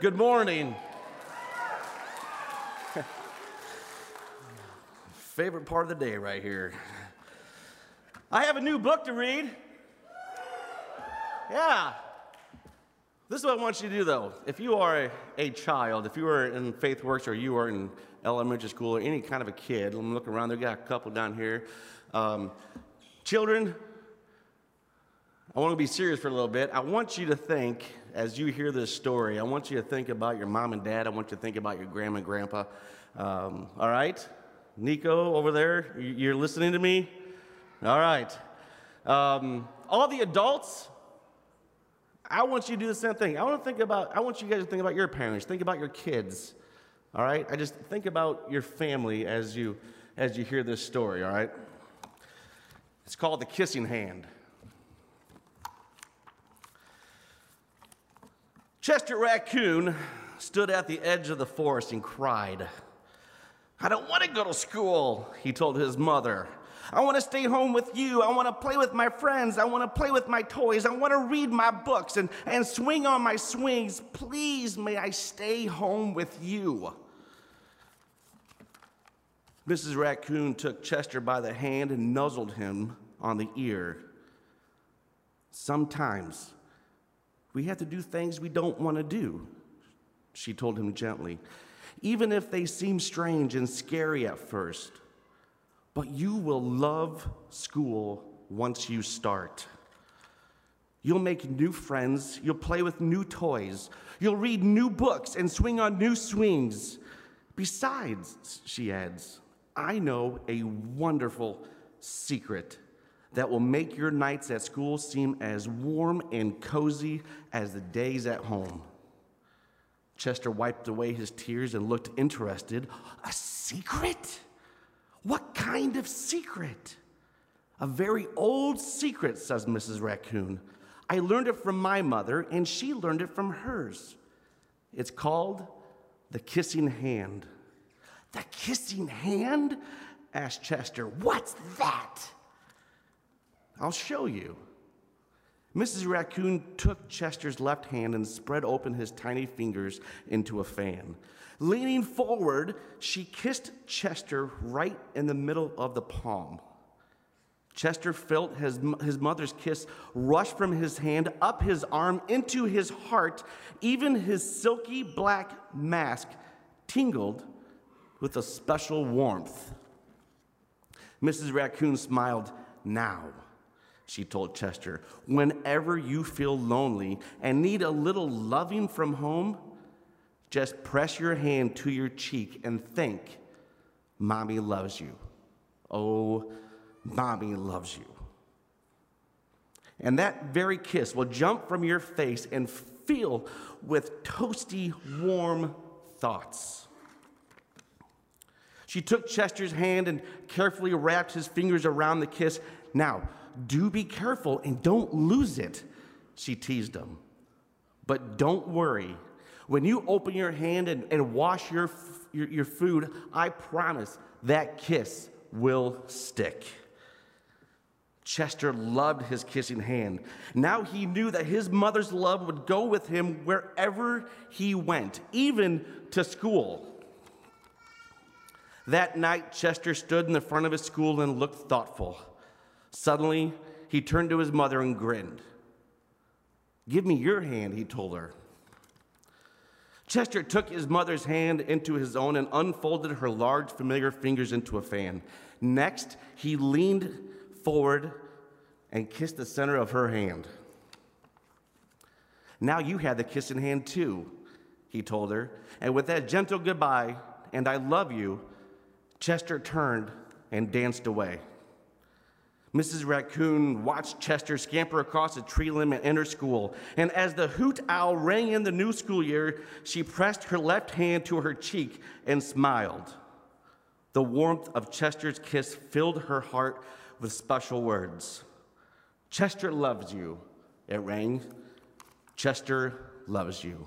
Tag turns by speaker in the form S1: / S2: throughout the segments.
S1: Good morning. Favorite part of the day right here. I have a new book to read. Yeah. This is what I want you to do, though. If you are a, a child, if you are in Faith Works or you are in elementary school or any kind of a kid, let me look around. They've got a couple down here. Um, children, I want to be serious for a little bit. I want you to think, as you hear this story, I want you to think about your mom and dad. I want you to think about your grandma and grandpa. Um, all right? Nico over there, you're listening to me? All right. Um, all the adults, I want you to do the same thing. I want to think about, I want you guys to think about your parents, think about your kids. All right? I just think about your family as you as you hear this story, all right? It's called the kissing hand. Chester Raccoon stood at the edge of the forest and cried. I don't want to go to school, he told his mother. I want to stay home with you. I want to play with my friends. I want to play with my toys. I want to read my books and, and swing on my swings. Please, may I stay home with you. Mrs. Raccoon took Chester by the hand and nuzzled him on the ear. Sometimes we have to do things we don't want to do, she told him gently, even if they seem strange and scary at first. But you will love school once you start. You'll make new friends, you'll play with new toys, you'll read new books and swing on new swings. Besides, she adds, I know a wonderful secret that will make your nights at school seem as warm and cozy as the days at home. Chester wiped away his tears and looked interested. A secret? What kind of secret? A very old secret, says Mrs. Raccoon. I learned it from my mother, and she learned it from hers. It's called the kissing hand. The kissing hand? asked Chester. What's that? I'll show you. Mrs. Raccoon took Chester's left hand and spread open his tiny fingers into a fan. Leaning forward, she kissed Chester right in the middle of the palm. Chester felt his, his mother's kiss rush from his hand up his arm into his heart. Even his silky black mask tingled with a special warmth. Mrs. Raccoon smiled. Now, she told Chester, whenever you feel lonely and need a little loving from home, just press your hand to your cheek and think, Mommy loves you. Oh, Mommy loves you. And that very kiss will jump from your face and fill with toasty, warm thoughts. She took Chester's hand and carefully wrapped his fingers around the kiss. Now, do be careful and don't lose it, she teased him. But don't worry. When you open your hand and, and wash your, your, your food, I promise that kiss will stick. Chester loved his kissing hand. Now he knew that his mother's love would go with him wherever he went, even to school. That night, Chester stood in the front of his school and looked thoughtful. Suddenly, he turned to his mother and grinned. Give me your hand, he told her. Chester took his mother's hand into his own and unfolded her large, familiar fingers into a fan. Next, he leaned forward and kissed the center of her hand. Now you have the kissing hand too, he told her. And with that gentle goodbye, and I love you, Chester turned and danced away. Mrs. Raccoon watched Chester scamper across a tree limb and enter school. And as the hoot owl rang in the new school year, she pressed her left hand to her cheek and smiled. The warmth of Chester's kiss filled her heart with special words. Chester loves you, it rang. Chester loves you.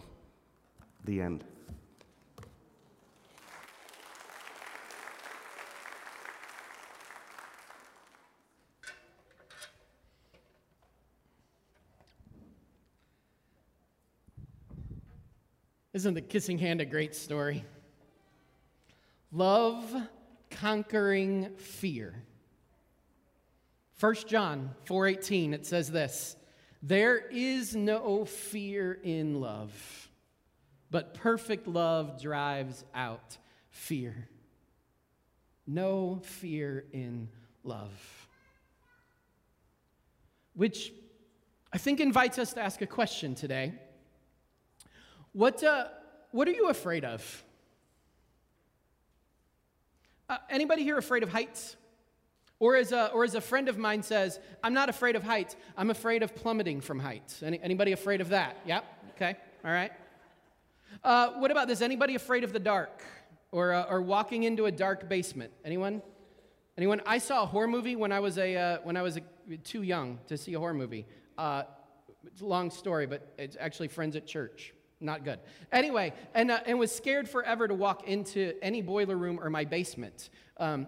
S1: The end.
S2: Isn't the kissing hand a great story? Love conquering fear. 1 John 4:18 it says this, there is no fear in love, but perfect love drives out fear. No fear in love. Which I think invites us to ask a question today. What, uh, what are you afraid of? Uh, anybody here afraid of heights? Or as, a, or as a friend of mine says, I'm not afraid of heights, I'm afraid of plummeting from heights. Any, anybody afraid of that? Yep, okay, all right. Uh, what about this? Anybody afraid of the dark? Or, uh, or walking into a dark basement? Anyone? Anyone? I saw a horror movie when I was, a, uh, when I was a, too young to see a horror movie. Uh, it's a long story, but it's actually friends at church not good. Anyway, and, uh, and was scared forever to walk into any boiler room or my basement. Um,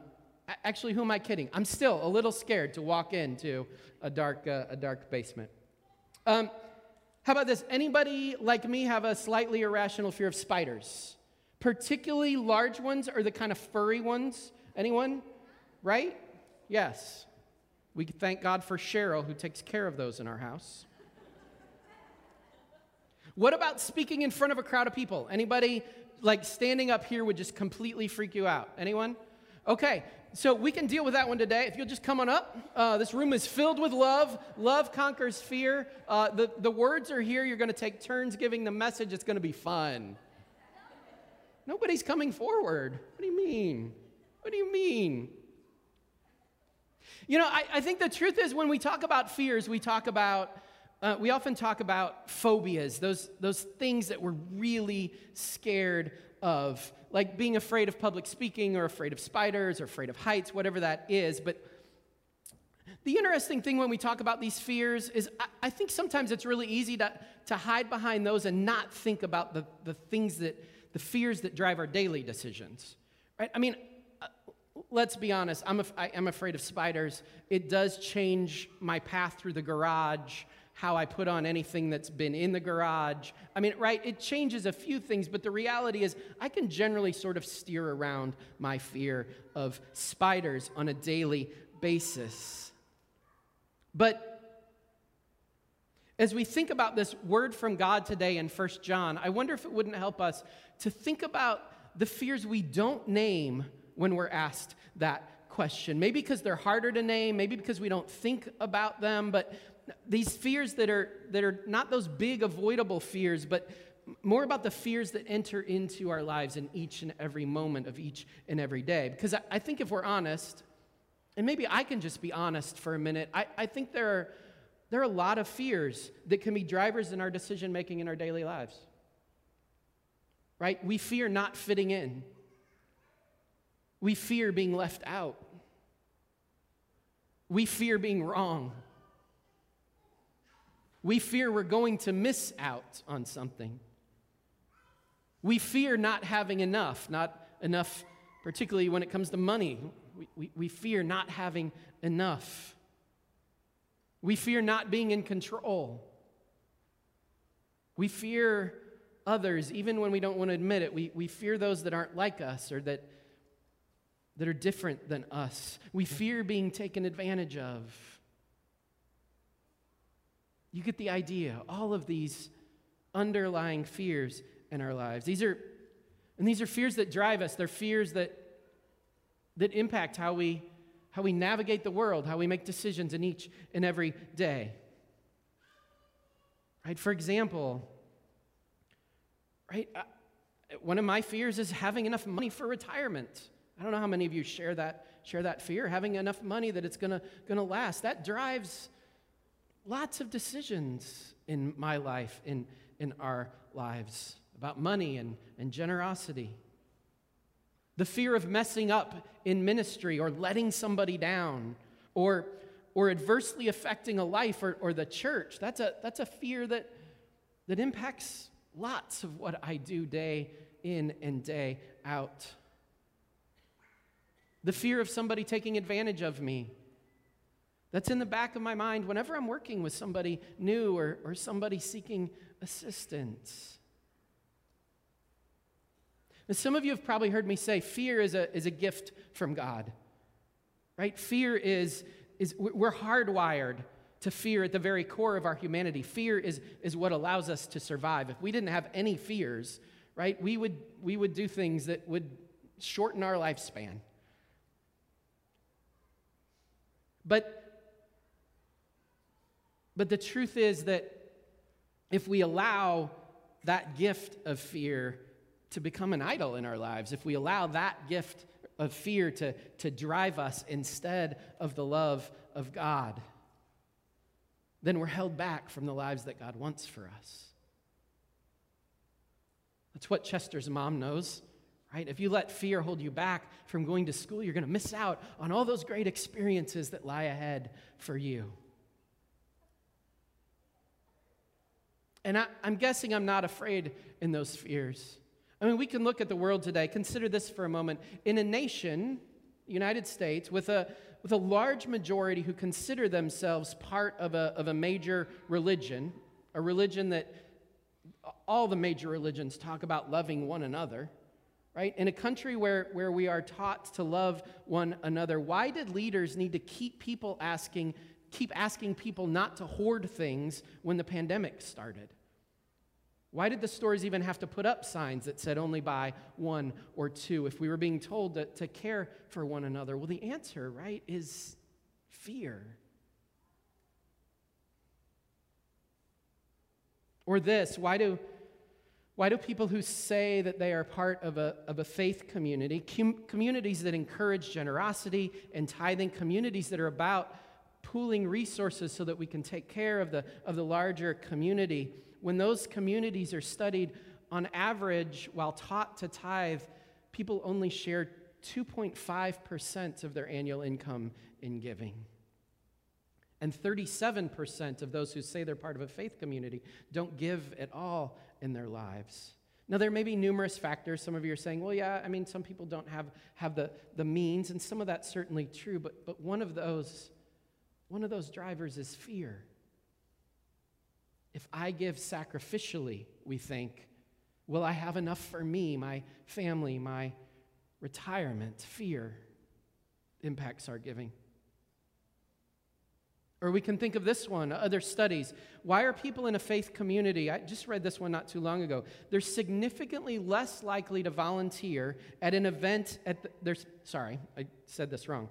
S2: actually, who am I kidding? I'm still a little scared to walk into a dark, uh, a dark basement. Um, how about this? Anybody like me have a slightly irrational fear of spiders? Particularly large ones or the kind of furry ones? Anyone? Right? Yes. We thank God for Cheryl who takes care of those in our house. What about speaking in front of a crowd of people? Anybody like standing up here would just completely freak you out? Anyone? Okay, so we can deal with that one today. If you'll just come on up. Uh, this room is filled with love. Love conquers fear. Uh, the, the words are here. You're going to take turns giving the message. It's going to be fun. Nobody's coming forward. What do you mean? What do you mean? You know, I, I think the truth is when we talk about fears, we talk about uh, we often talk about phobias, those, those things that we're really scared of, like being afraid of public speaking or afraid of spiders or afraid of heights, whatever that is. But the interesting thing when we talk about these fears is I, I think sometimes it's really easy to, to hide behind those and not think about the, the things that, the fears that drive our daily decisions. Right? I mean, uh, let's be honest, I'm, af- I am afraid of spiders. It does change my path through the garage how I put on anything that's been in the garage. I mean, right, it changes a few things, but the reality is I can generally sort of steer around my fear of spiders on a daily basis. But as we think about this word from God today in 1 John, I wonder if it wouldn't help us to think about the fears we don't name when we're asked that question. Maybe because they're harder to name, maybe because we don't think about them, but these fears that are, that are not those big avoidable fears, but more about the fears that enter into our lives in each and every moment of each and every day. Because I, I think if we're honest, and maybe I can just be honest for a minute, I, I think there are, there are a lot of fears that can be drivers in our decision making in our daily lives. Right? We fear not fitting in, we fear being left out, we fear being wrong. We fear we're going to miss out on something. We fear not having enough, not enough, particularly when it comes to money. We, we, we fear not having enough. We fear not being in control. We fear others, even when we don't want to admit it. We, we fear those that aren't like us or that, that are different than us. We fear being taken advantage of. You get the idea. All of these underlying fears in our lives. These are, and these are fears that drive us. They're fears that, that impact how we, how we navigate the world, how we make decisions in each and every day. Right? For example, right? Uh, one of my fears is having enough money for retirement. I don't know how many of you share that share that fear, having enough money that it's gonna gonna last. That drives lots of decisions in my life, in, in our lives, about money and, and generosity. The fear of messing up in ministry or letting somebody down or, or adversely affecting a life or, or the church. That's a, that's a fear that, that impacts lots of what I do day in and day out. The fear of somebody taking advantage of me that's in the back of my mind whenever I'm working with somebody new or, or somebody seeking assistance. Some of you have probably heard me say fear is a, is a gift from God, right? Fear is, is we're hardwired to fear at the very core of our humanity. Fear is, is what allows us to survive. If we didn't have any fears, right, we would, we would do things that would shorten our lifespan. But, but the truth is that if we allow that gift of fear to become an idol in our lives, if we allow that gift of fear to, to drive us instead of the love of God, then we're held back from the lives that God wants for us. That's what Chester's mom knows, right? If you let fear hold you back from going to school, you're going to miss out on all those great experiences that lie ahead for you. And I, am guessing I'm not afraid in those fears. I mean, we can look at the world today. Consider this for a moment. In a nation, United States, with a, with a large majority who consider themselves part of a, of a major religion, a religion that all the major religions talk about loving one another, right? In a country where, where we are taught to love one another, why did leaders need to keep people asking, keep asking people not to hoard things when the pandemic started? Why did the stores even have to put up signs that said only buy one or two if we were being told to, to care for one another? Well, the answer, right, is fear. Or this why do, why do people who say that they are part of a, of a faith community, com- communities that encourage generosity and tithing, communities that are about pooling resources so that we can take care of the, of the larger community, when those communities are studied, on average, while taught to tithe, people only share 2.5% of their annual income in giving. And 37% of those who say they're part of a faith community don't give at all in their lives. Now, there may be numerous factors. Some of you are saying, well, yeah, I mean, some people don't have, have the, the means, and some of that's certainly true, but, but one of those, one of those drivers is fear. If I give sacrificially, we think, will I have enough for me, my family, my retirement? Fear impacts our giving. Or we can think of this one, other studies. Why are people in a faith community? I just read this one not too long ago. They're significantly less likely to volunteer at an event at the, sorry, I said this wrong.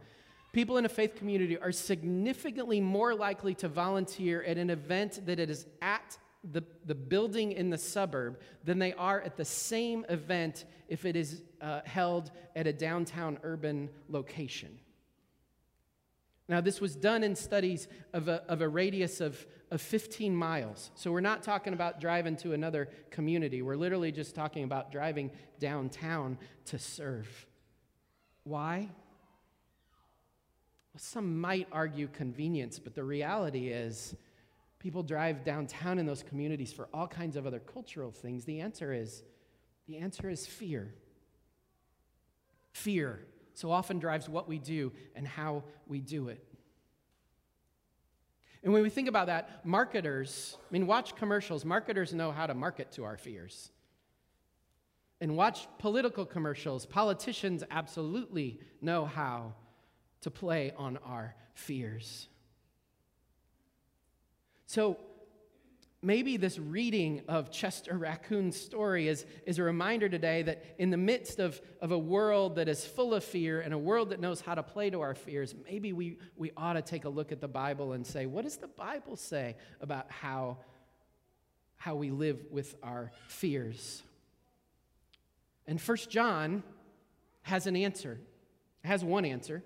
S2: People in a faith community are significantly more likely to volunteer at an event that it is at the, the building in the suburb than they are at the same event if it is uh, held at a downtown urban location. Now, this was done in studies of a, of a radius of, of 15 miles. So, we're not talking about driving to another community. We're literally just talking about driving downtown to serve. Why? Well, some might argue convenience, but the reality is people drive downtown in those communities for all kinds of other cultural things. The answer is the answer is fear. Fear so often drives what we do and how we do it. And when we think about that, marketers, I mean, watch commercials. Marketers know how to market to our fears. And watch political commercials. Politicians absolutely know how to play on our fears. So maybe this reading of Chester Raccoon's story is, is a reminder today that in the midst of, of a world that is full of fear and a world that knows how to play to our fears, maybe we, we ought to take a look at the Bible and say, what does the Bible say about how, how we live with our fears? And First John has an answer, has one answer.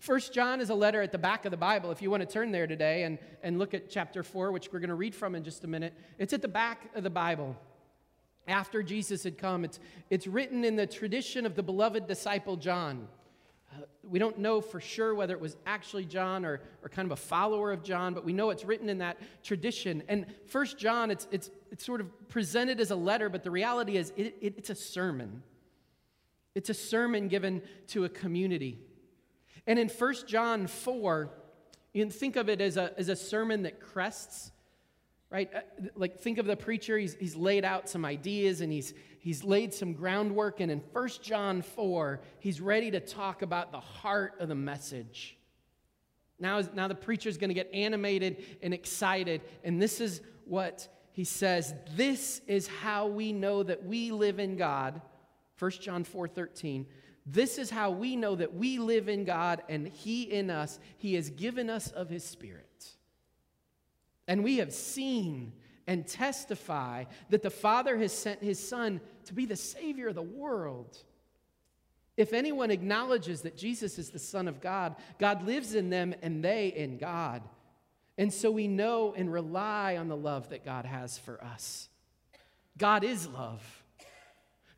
S2: First John is a letter at the back of the Bible. If you want to turn there today and, and look at chapter 4, which we're going to read from in just a minute, it's at the back of the Bible. After Jesus had come, it's, it's written in the tradition of the beloved disciple John. Uh, we don't know for sure whether it was actually John or, or kind of a follower of John, but we know it's written in that tradition. And First John, it's, it's, it's sort of presented as a letter, but the reality is it, it, it's a sermon. It's a sermon given to a community. And in 1 John 4, you can think of it as a, as a sermon that crests right? Uh, Like, think of the preacher, he's, he's laid out some ideas and he's, he's laid some groundwork. And in 1 John 4, he's ready to talk about the heart of the message. Now, now the preacher's going to get animated and excited. And this is what he says This is how we know that we live in God. 1 John 4 13. This is how we know that we live in God and He in us. He has given us of His Spirit. And we have seen and testify that the Father has sent His Son to be the Savior of the world. If anyone acknowledges that Jesus is the Son of God, God lives in them and they in God. And so we know and rely on the love that God has for us. God is love.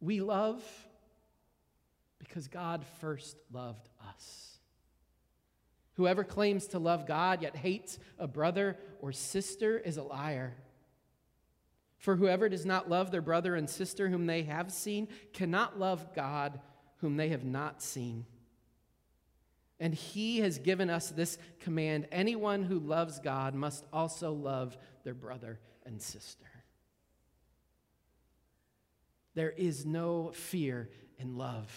S2: We love because God first loved us. Whoever claims to love God yet hates a brother or sister is a liar. For whoever does not love their brother and sister whom they have seen cannot love God whom they have not seen. And he has given us this command anyone who loves God must also love their brother and sister. There is no fear in love.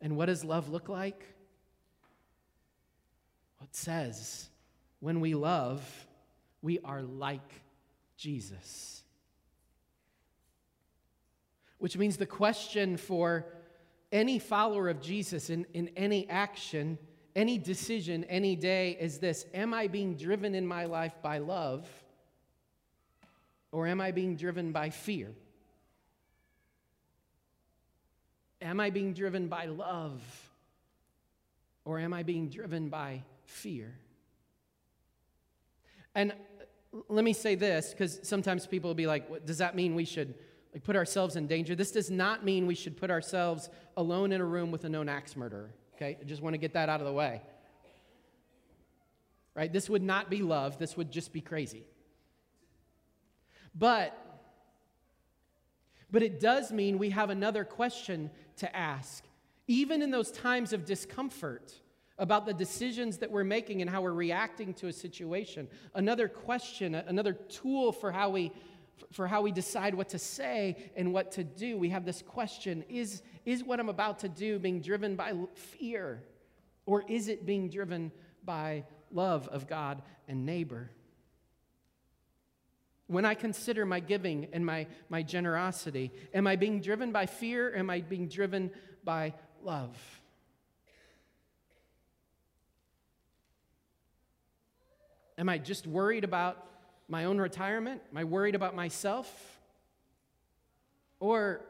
S2: And what does love look like? It says, when we love, we are like Jesus. Which means the question for any follower of Jesus in, in any action, any decision, any day is this Am I being driven in my life by love or am I being driven by fear? Am I being driven by love or am I being driven by fear? And uh, let me say this because sometimes people will be like, does that mean we should like put ourselves in danger? This does not mean we should put ourselves alone in a room with a known axe murderer. Okay? I just want to get that out of the way. Right? This would not be love, this would just be crazy. But but it does mean we have another question to ask. Even in those times of discomfort about the decisions that we're making and how we're reacting to a situation, another question, another tool for how we for how we decide what to say and what to do. We have this question is, is what I'm about to do being driven by fear? Or is it being driven by love of God and neighbor? When I consider my giving and my, my generosity, am I being driven by fear? Am I being driven by love? Am I just worried about my own retirement? Am I worried about myself? Or,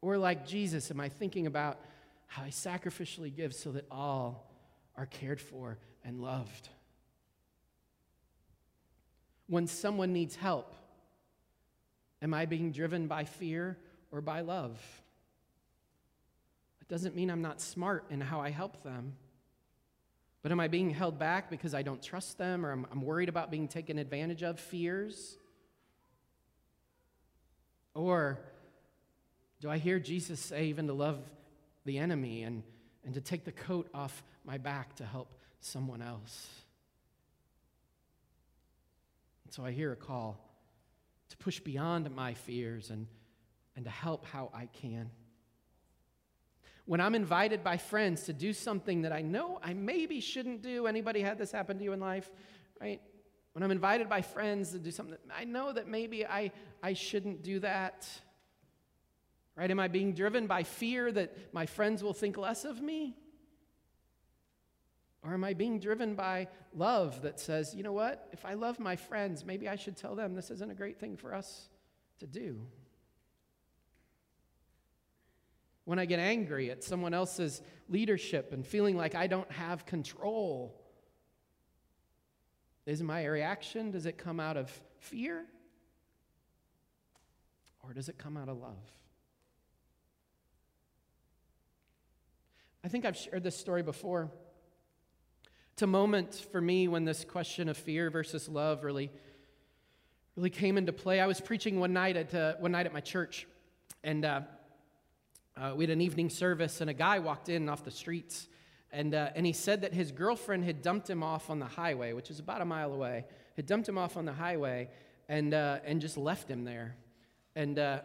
S2: or like Jesus, am I thinking about how I sacrificially give so that all are cared for and loved? When someone needs help, am I being driven by fear or by love? It doesn't mean I'm not smart in how I help them. But am I being held back because I don't trust them or I'm, I'm worried about being taken advantage of? Fears? Or do I hear Jesus say even to love the enemy and, and to take the coat off my back to help someone else? And so I hear a call to push beyond my fears and, and to help how I can when I'm invited by friends to do something that I know I maybe shouldn't do. Anybody had this happen to you in life, right? When I'm invited by friends to do something I know that maybe I, I shouldn't do that. Right? Am I being driven by fear that my friends will think less of me? Or am I being driven by love that says, you know what? If I love my friends, maybe I should tell them this isn't a great thing for us to do? when I get angry at someone else's leadership and feeling like I don't have control? Is my reaction, does it come out of fear? Or does it come out of love? I think I've shared this story before. It's a moment for me when this question of fear versus love really, really came into play. I was preaching one night at, uh, one night at my church, and uh, uh, we had an evening service, and a guy walked in off the streets, and, uh, and he said that his girlfriend had dumped him off on the highway, which is about a mile away, had dumped him off on the highway and, uh, and just left him there. And uh,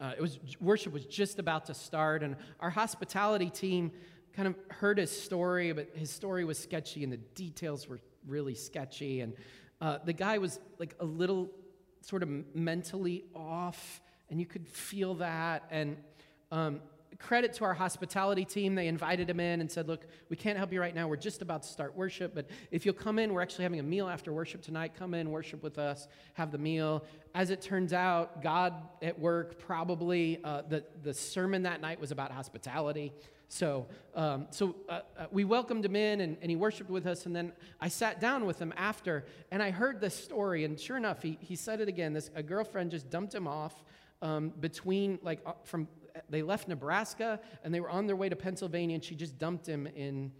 S2: it was worship was just about to start, and our hospitality team kind of heard his story, but his story was sketchy, and the details were really sketchy. And uh, the guy was like a little sort of mentally off, and you could feel that. And um, credit to our hospitality team. They invited him in and said, Look, we can't help you right now. We're just about to start worship, but if you'll come in, we're actually having a meal after worship tonight. Come in, worship with us, have the meal. As it turns out, God at work probably, uh, the, the sermon that night was about hospitality. So, um, so uh, uh, we welcomed him in and, and he worshiped with us. And then I sat down with him after and I heard this story. And sure enough, he, he said it again. This, a girlfriend just dumped him off um, between, like, uh, from they left Nebraska and they were on their way to Pennsylvania, and she just dumped him in,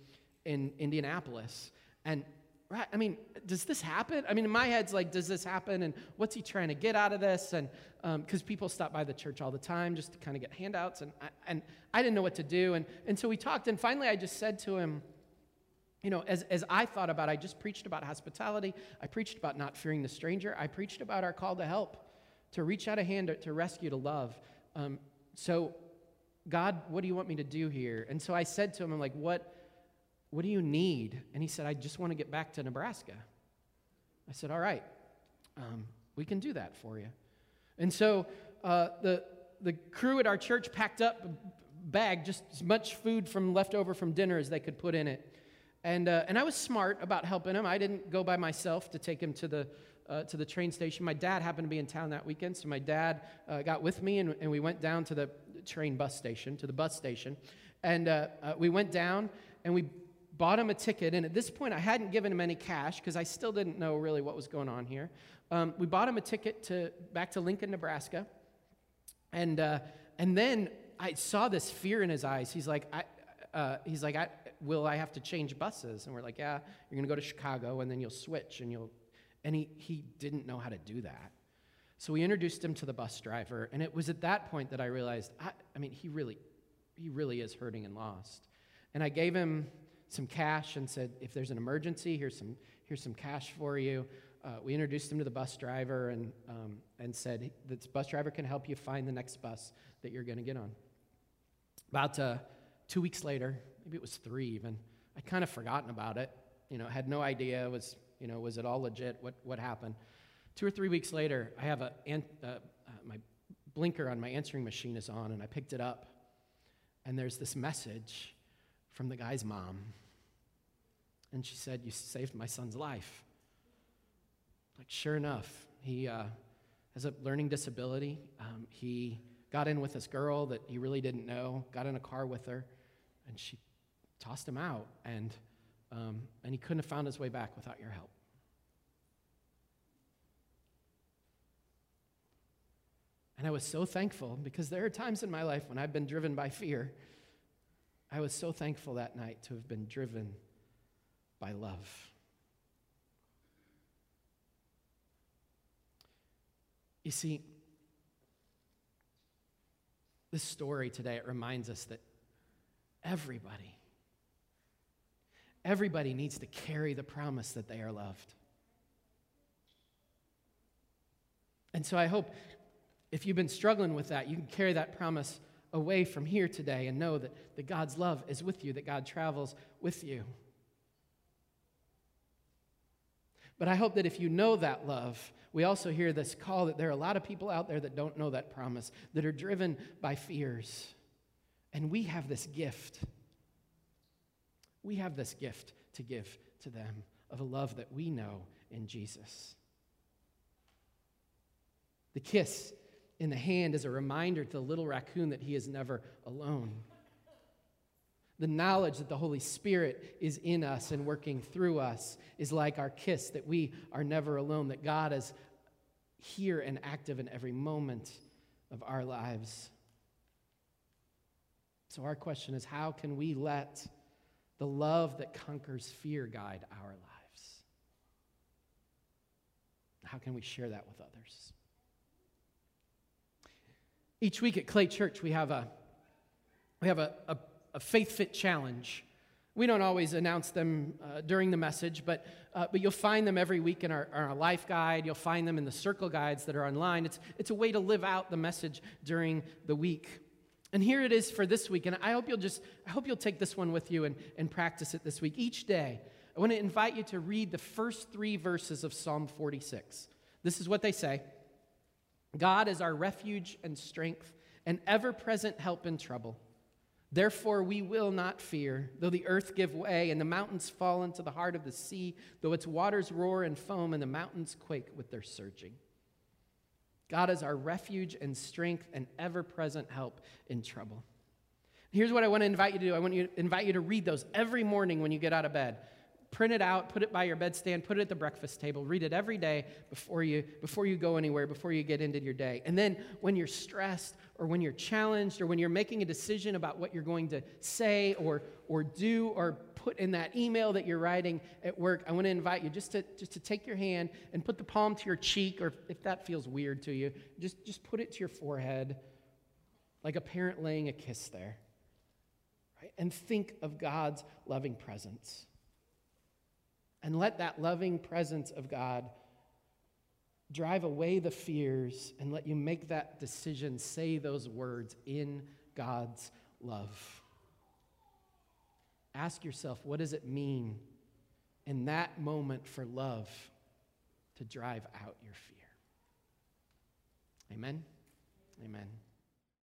S2: in Indianapolis. And right, I mean, does this happen? I mean, in my head's like, does this happen? And what's he trying to get out of this? And because um, people stop by the church all the time just to kind of get handouts, and I, and I didn't know what to do. And, and so we talked, and finally I just said to him, you know, as, as I thought about, I just preached about hospitality. I preached about not fearing the stranger. I preached about our call to help, to reach out a hand, to, rescue, to love. Um, so, God, what do you want me to do here? And so I said to him, I'm like, what, what do you need? And he said, I just want to get back to Nebraska. I said, all right, um, we can do that for you. And so uh, the, the crew at our church packed up a bag, just as much food from leftover from dinner as they could put in it. And, uh, and I was smart about helping him. I didn't go by myself to take him to the, uh, to the train station. My dad happened to be in town that weekend, so my dad uh, got with me and, and we went down to the train bus station, to the bus station. And uh, uh, we went down and we bought him a ticket. And at this point, I hadn't given him any cash because I still didn't know really what was going on here. Um, we bought him a ticket to, back to Lincoln, Nebraska. And, uh, and then I saw this fear in his eyes. He's like, I, he's like, I, will I have to change buses? And we're like, yeah, you're going to go to Chicago and then you'll switch and you'll and he, he didn't know how to do that. So we introduced him to the bus driver, and it was at that point that I realized, I, I mean, he really, he really is hurting and lost. And I gave him some cash and said, if there's an emergency, here's some, here's some cash for you. Uh, we introduced him to the bus driver and, um, and said, this bus driver can help you find the next bus that you're going to get on. About uh, two weeks later, maybe it was three even, I'd kind of forgotten about it. You know, had no idea, was you know, was it all legit? What, what happened? Two or three weeks later, I have a, uh, uh, my blinker on my answering machine is on, and I picked it up, and there's this message from the guy's mom. And she said, You saved my son's life. Like, sure enough, he uh, has a learning disability. Um, he got in with this girl that he really didn't know, got in a car with her, and she tossed him out. And um, and he couldn't have found his way back without your help. And I was so thankful because there are times in my life when I've been driven by fear. I was so thankful that night to have been driven by love. You see, this story today, it reminds us that everybody, Everybody needs to carry the promise that they are loved. And so I hope if you've been struggling with that, you can carry that promise away from here today and know that, that God's love is with you, that God travels with you. But I hope that if you know that love, we also hear this call that there are a lot of people out there that don't know that promise, that are driven by fears. And we have this gift we have this gift to give to them of a love that we know in Jesus. The kiss in the hand is a reminder to the little raccoon that he is never alone. The knowledge that the Holy Spirit is in us and working through us is like our kiss, that we are never alone, that God is here and active in every moment of our lives. So, our question is how can we let the love that conquers fear guide our lives? How can we share that with others? Each week at Clay Church, we have a, we have a, a, a faith fit challenge. We don't always announce them uh, during the message, but, uh, but you'll find them every week in our, our life guide. You'll find them in the circle guides that are online. It's, it's a way to live out the message during the week. And here it is for this week. And I hope you'll just, I hope you'll take this one with you and, and practice it this week. Each day, I want to invite you to read the first three verses of Psalm 46. This is what they say God is our refuge and strength, and ever present help in trouble. Therefore, we will not fear, though the earth give way and the mountains fall into the heart of the sea, though its waters roar and foam and the mountains quake with their surging. God is our refuge and strength and ever present help in trouble. Here's what I want to invite you to do I want you to invite you to read those every morning when you get out of bed print it out, put it by your bedstand, put it at the breakfast table, read it every day before you, before you go anywhere, before you get into your day. And then when you're stressed or when you're challenged or when you're making a decision about what you're going to say or, or do or put in that email that you're writing at work, I want to invite you just to, just to take your hand and put the palm to your cheek, or if that feels weird to you, just, just put it to your forehead like a parent laying a kiss there. Right? And think of God's loving presence. And let that loving presence of God drive away the fears and let you make that decision, say those words in God's love. Ask yourself, what does it mean in that moment for love to drive out your fear? Amen? Amen.